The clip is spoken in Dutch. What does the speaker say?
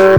That